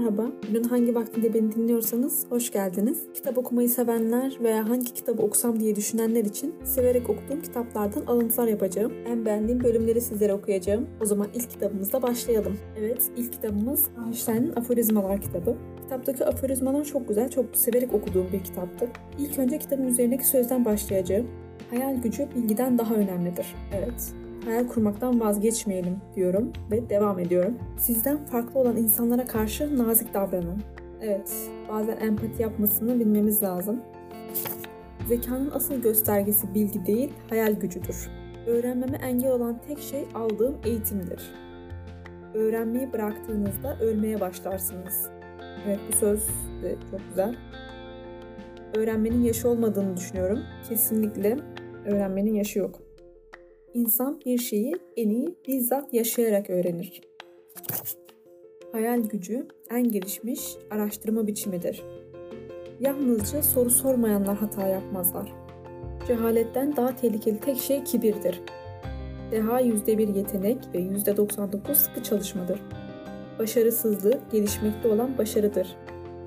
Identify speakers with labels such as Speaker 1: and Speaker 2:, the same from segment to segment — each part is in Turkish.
Speaker 1: Merhaba, günün hangi vaktinde beni dinliyorsanız hoş geldiniz. Kitap okumayı sevenler veya hangi kitabı okusam diye düşünenler için severek okuduğum kitaplardan alıntılar yapacağım. En beğendiğim bölümleri sizlere okuyacağım. O zaman ilk kitabımızla başlayalım. Evet, ilk kitabımız Einstein'ın Aforizmalar kitabı. Kitaptaki aforizmalar çok güzel, çok severek okuduğum bir kitaptır. İlk önce kitabın üzerindeki sözden başlayacağım. Hayal gücü bilgiden daha önemlidir. Evet, hayal kurmaktan vazgeçmeyelim diyorum ve devam ediyorum. Sizden farklı olan insanlara karşı nazik davranın. Evet, bazen empati yapmasını bilmemiz lazım. Zekanın asıl göstergesi bilgi değil, hayal gücüdür. Öğrenmeme engel olan tek şey aldığım eğitimdir. Öğrenmeyi bıraktığınızda ölmeye başlarsınız. Evet, bu söz de çok güzel. Öğrenmenin yaşı olmadığını düşünüyorum. Kesinlikle öğrenmenin yaşı yok. İnsan bir şeyi en iyi bizzat yaşayarak öğrenir. Hayal gücü en gelişmiş araştırma biçimidir. Yalnızca soru sormayanlar hata yapmazlar. Cehaletten daha tehlikeli tek şey kibirdir. Deha %1 yetenek ve %99 sıkı çalışmadır. Başarısızlık gelişmekte olan başarıdır.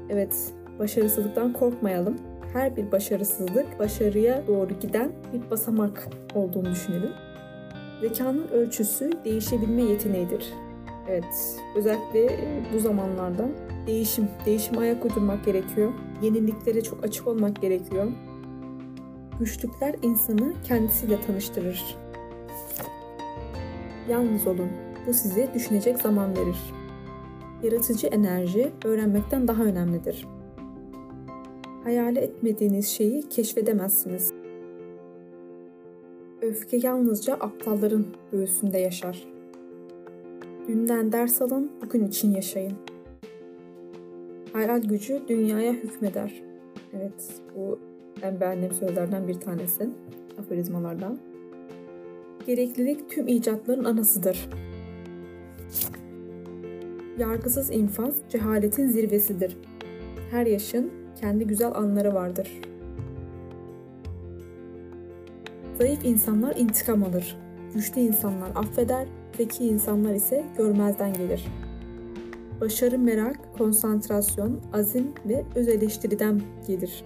Speaker 1: Evet, başarısızlıktan korkmayalım. Her bir başarısızlık başarıya doğru giden bir basamak olduğunu düşünelim. Zekanın ölçüsü değişebilme yeteneğidir. Evet, özellikle e, bu zamanlarda değişim, değişim ayak uydurmak gerekiyor. Yeniliklere çok açık olmak gerekiyor. Güçlükler insanı kendisiyle tanıştırır. Yalnız olun. Bu size düşünecek zaman verir. Yaratıcı enerji öğrenmekten daha önemlidir. Hayal etmediğiniz şeyi keşfedemezsiniz. Öfke yalnızca aptalların göğsünde yaşar. Dünden ders alın, bugün için yaşayın. Hayal gücü dünyaya hükmeder. Evet, bu en beğendiğim sözlerden bir tanesi. Aforizmalardan. Gereklilik tüm icatların anasıdır. Yargısız infaz cehaletin zirvesidir. Her yaşın kendi güzel anları vardır. Zayıf insanlar intikam alır. Güçlü insanlar affeder, zeki insanlar ise görmezden gelir. Başarı merak, konsantrasyon, azim ve öz eleştiriden gelir.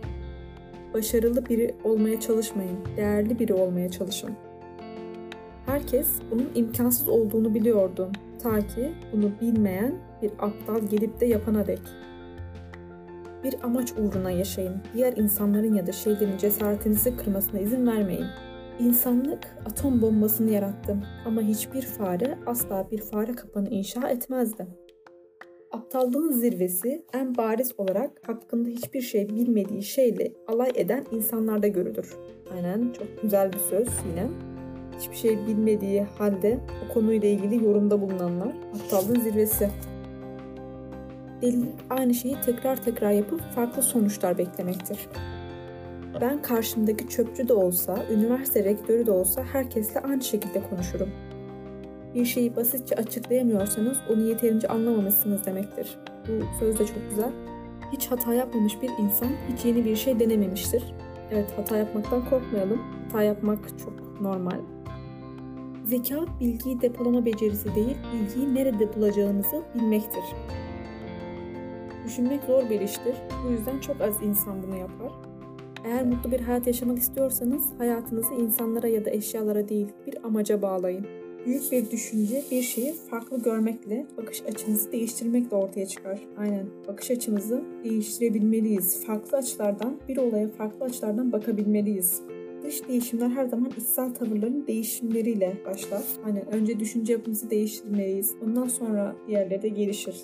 Speaker 1: Başarılı biri olmaya çalışmayın, değerli biri olmaya çalışın. Herkes bunun imkansız olduğunu biliyordu. Ta ki bunu bilmeyen bir aptal gelip de yapana dek. Bir amaç uğruna yaşayın. Diğer insanların ya da şeylerin cesaretinizi kırmasına izin vermeyin. İnsanlık atom bombasını yarattı ama hiçbir fare asla bir fare kapanı inşa etmezdi. Aptallığın zirvesi en bariz olarak hakkında hiçbir şey bilmediği şeyle alay eden insanlarda görülür. Aynen çok güzel bir söz yine. Hiçbir şey bilmediği halde o konuyla ilgili yorumda bulunanlar aptallığın zirvesi. Delilik aynı şeyi tekrar tekrar yapıp farklı sonuçlar beklemektir. Ben karşımdaki çöpçü de olsa, üniversite rektörü de olsa herkesle aynı şekilde konuşurum. Bir şeyi basitçe açıklayamıyorsanız onu yeterince anlamamışsınız demektir. Bu söz de çok güzel. Hiç hata yapmamış bir insan hiç yeni bir şey denememiştir. Evet hata yapmaktan korkmayalım. Hata yapmak çok normal. Zeka bilgiyi depolama becerisi değil, bilgiyi nerede bulacağınızı bilmektir. Düşünmek zor bir iştir. Bu yüzden çok az insan bunu yapar. Eğer mutlu bir hayat yaşamak istiyorsanız hayatınızı insanlara ya da eşyalara değil bir amaca bağlayın. Büyük bir düşünce bir şeyi farklı görmekle, bakış açınızı değiştirmekle ortaya çıkar. Aynen, bakış açımızı değiştirebilmeliyiz. Farklı açılardan, bir olaya farklı açılardan bakabilmeliyiz. Dış değişimler her zaman içsel tavırların değişimleriyle başlar. Hani önce düşünce yapımızı değiştirmeliyiz. Ondan sonra diğerleri de gelişir.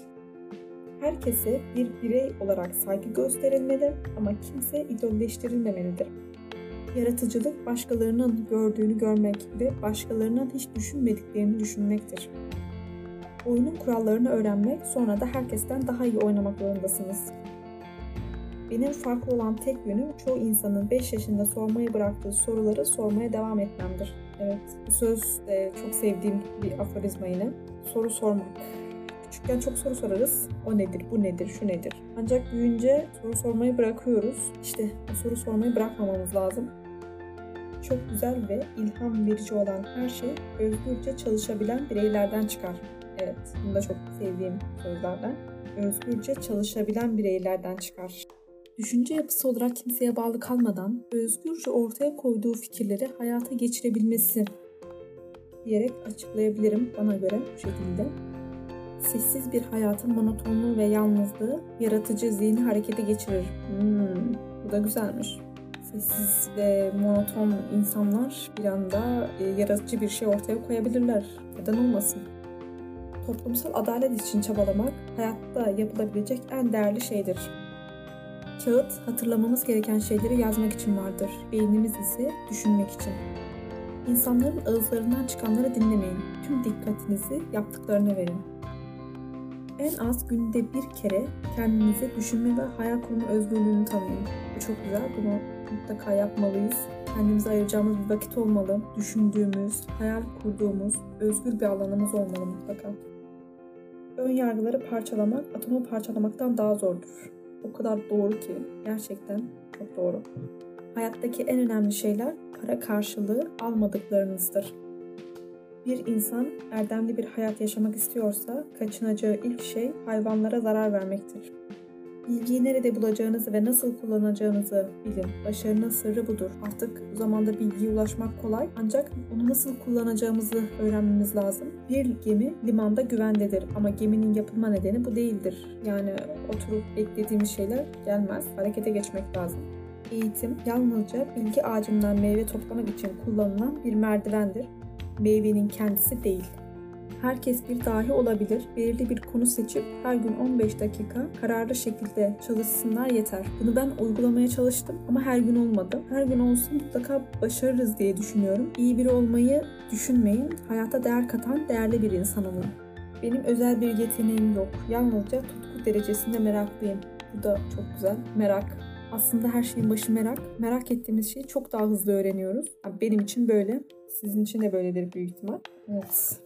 Speaker 1: Herkese bir birey olarak saygı gösterilmeli ama kimse idolleştirilmemelidir. Yaratıcılık başkalarının gördüğünü görmek ve başkalarının hiç düşünmediklerini düşünmektir. Oyunun kurallarını öğrenmek sonra da herkesten daha iyi oynamak zorundasınız. Benim farklı olan tek yönüm çoğu insanın 5 yaşında sormayı bıraktığı soruları sormaya devam etmemdir. Evet, bu söz de çok sevdiğim bir aforizma yine. Soru sormak. Küçükken çok soru sorarız. O nedir, bu nedir, şu nedir? Ancak büyüyünce soru sormayı bırakıyoruz. İşte o soru sormayı bırakmamamız lazım. Çok güzel ve ilham verici olan her şey özgürce çalışabilen bireylerden çıkar. Evet, bunu da çok sevdiğim sözlerden. Özgürce çalışabilen bireylerden çıkar. Düşünce yapısı olarak kimseye bağlı kalmadan özgürce ortaya koyduğu fikirleri hayata geçirebilmesi diyerek açıklayabilirim bana göre bu şekilde. Sessiz bir hayatın monotonluğu ve yalnızlığı yaratıcı zihni harekete geçirir. Hmm, bu da güzelmiş. Sessiz ve monoton insanlar bir anda e, yaratıcı bir şey ortaya koyabilirler. Neden olmasın? Toplumsal adalet için çabalamak hayatta yapılabilecek en değerli şeydir. Kağıt hatırlamamız gereken şeyleri yazmak için vardır. Beynimiz ise düşünmek için. İnsanların ağızlarından çıkanları dinlemeyin. Tüm dikkatinizi yaptıklarına verin. En az günde bir kere kendinize düşünme ve hayal kurma özgürlüğünü tanıyın. Bu çok güzel. Bunu mutlaka yapmalıyız. Kendimize ayıracağımız bir vakit olmalı. Düşündüğümüz, hayal kurduğumuz, özgür bir alanımız olmalı mutlaka. Ön yargıları parçalamak, atomu parçalamaktan daha zordur. O kadar doğru ki gerçekten çok doğru. Hayattaki en önemli şeyler para karşılığı almadıklarınızdır. Bir insan erdemli bir hayat yaşamak istiyorsa kaçınacağı ilk şey hayvanlara zarar vermektir. Bilgiyi nerede bulacağınızı ve nasıl kullanacağınızı bilin. Başarının sırrı budur. Artık bu zamanda bilgiye ulaşmak kolay ancak onu nasıl kullanacağımızı öğrenmemiz lazım. Bir gemi limanda güvendedir ama geminin yapılma nedeni bu değildir. Yani oturup beklediğimiz şeyler gelmez. Harekete geçmek lazım. Eğitim yalnızca bilgi ağacından meyve toplamak için kullanılan bir merdivendir. Meyvenin kendisi değil. Herkes bir dahi olabilir. Belirli bir konu seçip her gün 15 dakika kararlı şekilde çalışsınlar yeter. Bunu ben uygulamaya çalıştım ama her gün olmadı. Her gün olsun mutlaka başarırız diye düşünüyorum. İyi biri olmayı düşünmeyin. Hayata değer katan değerli bir insan olun. Benim özel bir yeteneğim yok. Yalnızca tutku derecesinde meraklıyım. Bu da çok güzel. Merak. Aslında her şeyin başı merak. Merak ettiğimiz şeyi çok daha hızlı öğreniyoruz. Benim için böyle. Sizin için de böyledir büyük ihtimal. Evet.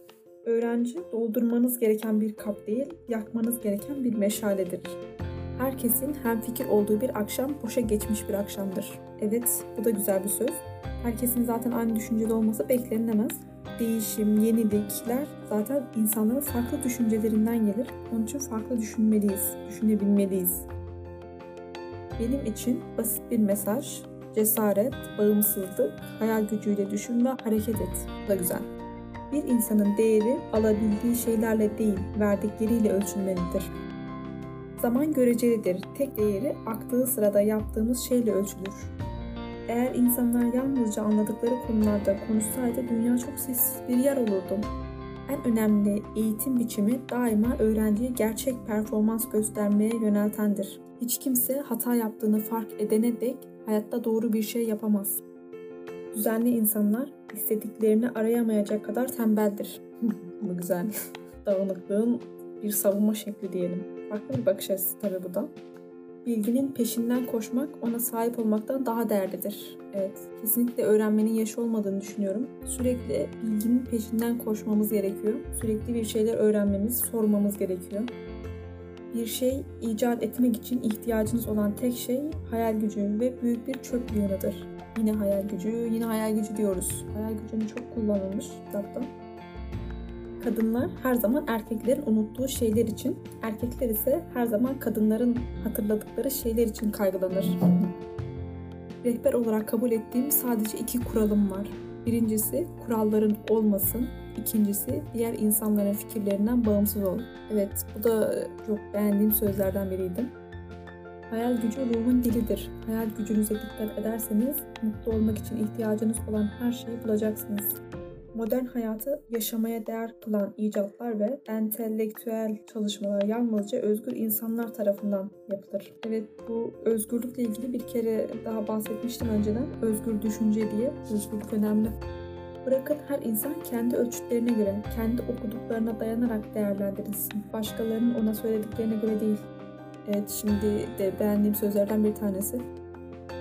Speaker 1: Öğrenci doldurmanız gereken bir kap değil, yakmanız gereken bir meşaledir. Herkesin hemfikir olduğu bir akşam boşa geçmiş bir akşamdır. Evet, bu da güzel bir söz. Herkesin zaten aynı düşüncede olması beklenilemez. Değişim, yenilikler zaten insanların farklı düşüncelerinden gelir. Onun için farklı düşünmeliyiz, düşünebilmeliyiz. Benim için basit bir mesaj, cesaret, bağımsızlık, hayal gücüyle düşün ve hareket et. Bu da güzel. Bir insanın değeri alabildiği şeylerle değil, verdikleriyle ölçülmelidir. Zaman görecelidir. Tek değeri aktığı sırada yaptığımız şeyle ölçülür. Eğer insanlar yalnızca anladıkları konularda konuşsaydı dünya çok sessiz bir yer olurdu. En önemli eğitim biçimi daima öğrenciye gerçek performans göstermeye yöneltendir. Hiç kimse hata yaptığını fark edene dek hayatta doğru bir şey yapamaz. Düzenli insanlar istediklerini arayamayacak kadar tembeldir. bu güzel. Dağınıklığın bir savunma şekli diyelim. Farklı bir bakış açısı tabii bu da. Bilginin peşinden koşmak ona sahip olmaktan daha değerlidir. Evet, kesinlikle öğrenmenin yaşı olmadığını düşünüyorum. Sürekli bilginin peşinden koşmamız gerekiyor. Sürekli bir şeyler öğrenmemiz, sormamız gerekiyor. Bir şey icat etmek için ihtiyacınız olan tek şey hayal gücü ve büyük bir çöp yığınıdır. Yine hayal gücü, yine hayal gücü diyoruz. Hayal gücünü çok kullanılmış kitapta. Kadınlar her zaman erkeklerin unuttuğu şeyler için, erkekler ise her zaman kadınların hatırladıkları şeyler için kaygılanır. Rehber olarak kabul ettiğim sadece iki kuralım var. Birincisi kuralların olmasın. İkincisi diğer insanların fikirlerinden bağımsız ol. Evet bu da çok beğendiğim sözlerden biriydi. Hayal gücü ruhun dilidir. Hayal gücünüze dikkat ederseniz mutlu olmak için ihtiyacınız olan her şeyi bulacaksınız. Modern hayatı yaşamaya değer kılan icatlar ve entelektüel çalışmalar yalnızca özgür insanlar tarafından yapılır. Evet bu özgürlükle ilgili bir kere daha bahsetmiştim önceden. Özgür düşünce diye. Özgürlük önemli. Bırakın her insan kendi ölçütlerine göre, kendi okuduklarına dayanarak değerlendirilsin. Başkalarının ona söylediklerine göre değil. Evet şimdi de beğendiğim sözlerden bir tanesi.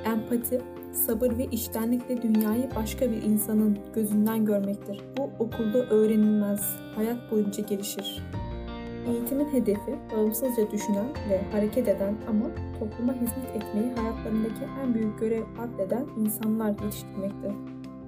Speaker 1: Empati, sabır ve iştenlikle dünyayı başka bir insanın gözünden görmektir. Bu okulda öğrenilmez, hayat boyunca gelişir. Eğitimin hedefi bağımsızca düşünen ve hareket eden ama topluma hizmet etmeyi hayatlarındaki en büyük görev addeden insanlar yetiştirmektir.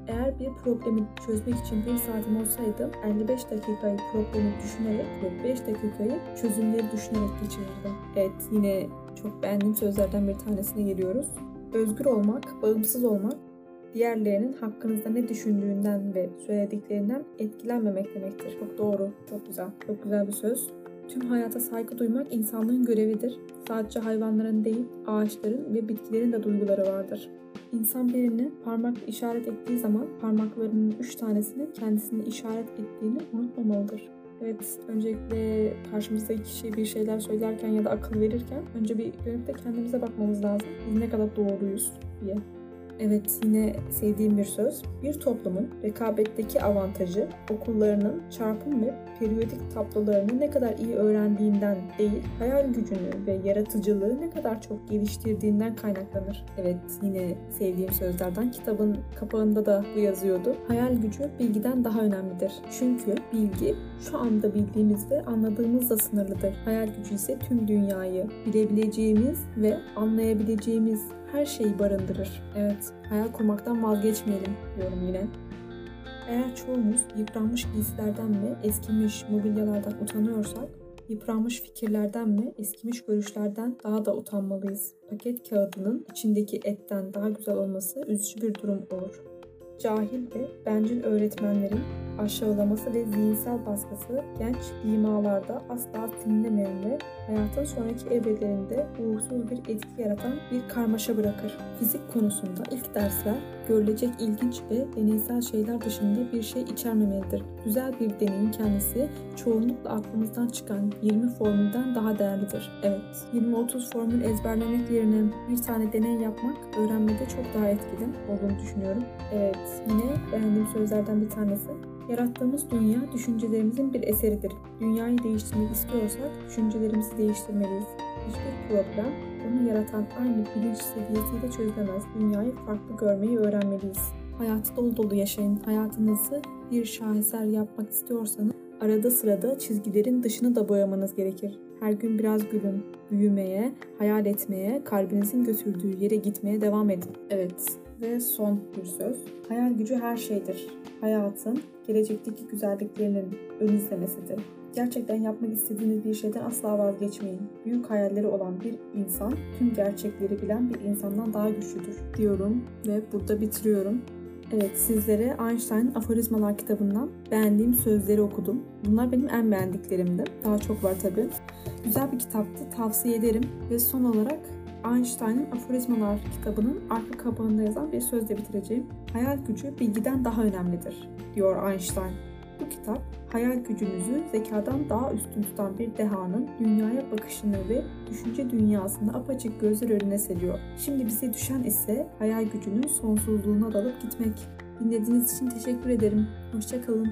Speaker 1: Eğer bir problemi çözmek için bir saatim olsaydı 55 dakikayı problemi düşünerek ve 5 dakikayı çözümleri düşünerek geçirirdim. Evet yine çok beğendiğim sözlerden bir tanesine geliyoruz. Özgür olmak, bağımsız olmak, diğerlerinin hakkınızda ne düşündüğünden ve söylediklerinden etkilenmemek demektir. Çok doğru, çok güzel, çok güzel bir söz. Tüm hayata saygı duymak insanlığın görevidir. Sadece hayvanların değil, ağaçların ve bitkilerin de duyguları vardır. İnsan birini parmak işaret ettiği zaman parmaklarının üç tanesini kendisini işaret ettiğini unutmamalıdır. Evet, öncelikle karşımızdaki kişi bir şeyler söylerken ya da akıl verirken önce bir dönüp de kendimize bakmamız lazım. Biz ne kadar doğruyuz diye. Evet yine sevdiğim bir söz. Bir toplumun rekabetteki avantajı okullarının çarpım ve periyodik tablolarını ne kadar iyi öğrendiğinden değil, hayal gücünü ve yaratıcılığı ne kadar çok geliştirdiğinden kaynaklanır. Evet yine sevdiğim sözlerden kitabın kapağında da bu yazıyordu. Hayal gücü bilgiden daha önemlidir. Çünkü bilgi şu anda bildiğimiz ve anladığımızla sınırlıdır. Hayal gücü ise tüm dünyayı bilebileceğimiz ve anlayabileceğimiz her şeyi barındırır. Evet, hayal kurmaktan vazgeçmeyelim diyorum yine. Eğer çoğumuz yıpranmış giysilerden mi, eskimiş mobilyalardan utanıyorsak, yıpranmış fikirlerden mi, eskimiş görüşlerden daha da utanmalıyız. Paket kağıdının içindeki etten daha güzel olması üzücü bir durum olur. Cahil ve bencil öğretmenlerin aşağılaması ve zihinsel baskısı genç imalarda asla silinemeyen ve hayatın sonraki evrelerinde uğursuz bir etki yaratan bir karmaşa bırakır. Fizik konusunda ilk dersler görülecek ilginç ve deneysel şeyler dışında bir şey içermemelidir. Güzel bir deneyin kendisi çoğunlukla aklımızdan çıkan 20 formülden daha değerlidir. Evet, 20-30 formül ezberlemek yerine bir tane deney yapmak öğrenmede çok daha etkili olduğunu düşünüyorum. Evet, yine beğendiğim sözlerden bir tanesi. Yarattığımız dünya düşüncelerimizin bir eseridir. Dünyayı değiştirmek istiyorsak düşüncelerimizi değiştirmeliyiz. Hiçbir problem onu yaratan aynı bilinç seviyesiyle çözülemez. Dünyayı farklı görmeyi öğrenmeliyiz. Hayatı dolu dolu yaşayın. Hayatınızı bir şaheser yapmak istiyorsanız arada sırada çizgilerin dışını da boyamanız gerekir. Her gün biraz gülün, büyümeye, hayal etmeye, kalbinizin götürdüğü yere gitmeye devam edin. Evet ve son bir söz. Hayal gücü her şeydir. Hayatın gelecekteki güzelliklerinin ön izlemesidir. Gerçekten yapmak istediğiniz bir şeyden asla vazgeçmeyin. Büyük hayalleri olan bir insan tüm gerçekleri bilen bir insandan daha güçlüdür diyorum ve burada bitiriyorum. Evet sizlere Einstein Aforizmalar kitabından beğendiğim sözleri okudum. Bunlar benim en beğendiklerimdi. Daha çok var tabii. Güzel bir kitaptı. Tavsiye ederim. Ve son olarak Einstein'ın Aforizmalar kitabının arka kapağında yazan bir sözle bitireceğim. Hayal gücü bilgiden daha önemlidir, diyor Einstein. Bu kitap hayal gücünüzü zekadan daha üstün tutan bir dehanın dünyaya bakışını ve düşünce dünyasını apaçık gözler önüne seriyor. Şimdi bize düşen ise hayal gücünün sonsuzluğuna dalıp gitmek. Dinlediğiniz için teşekkür ederim. Hoşçakalın.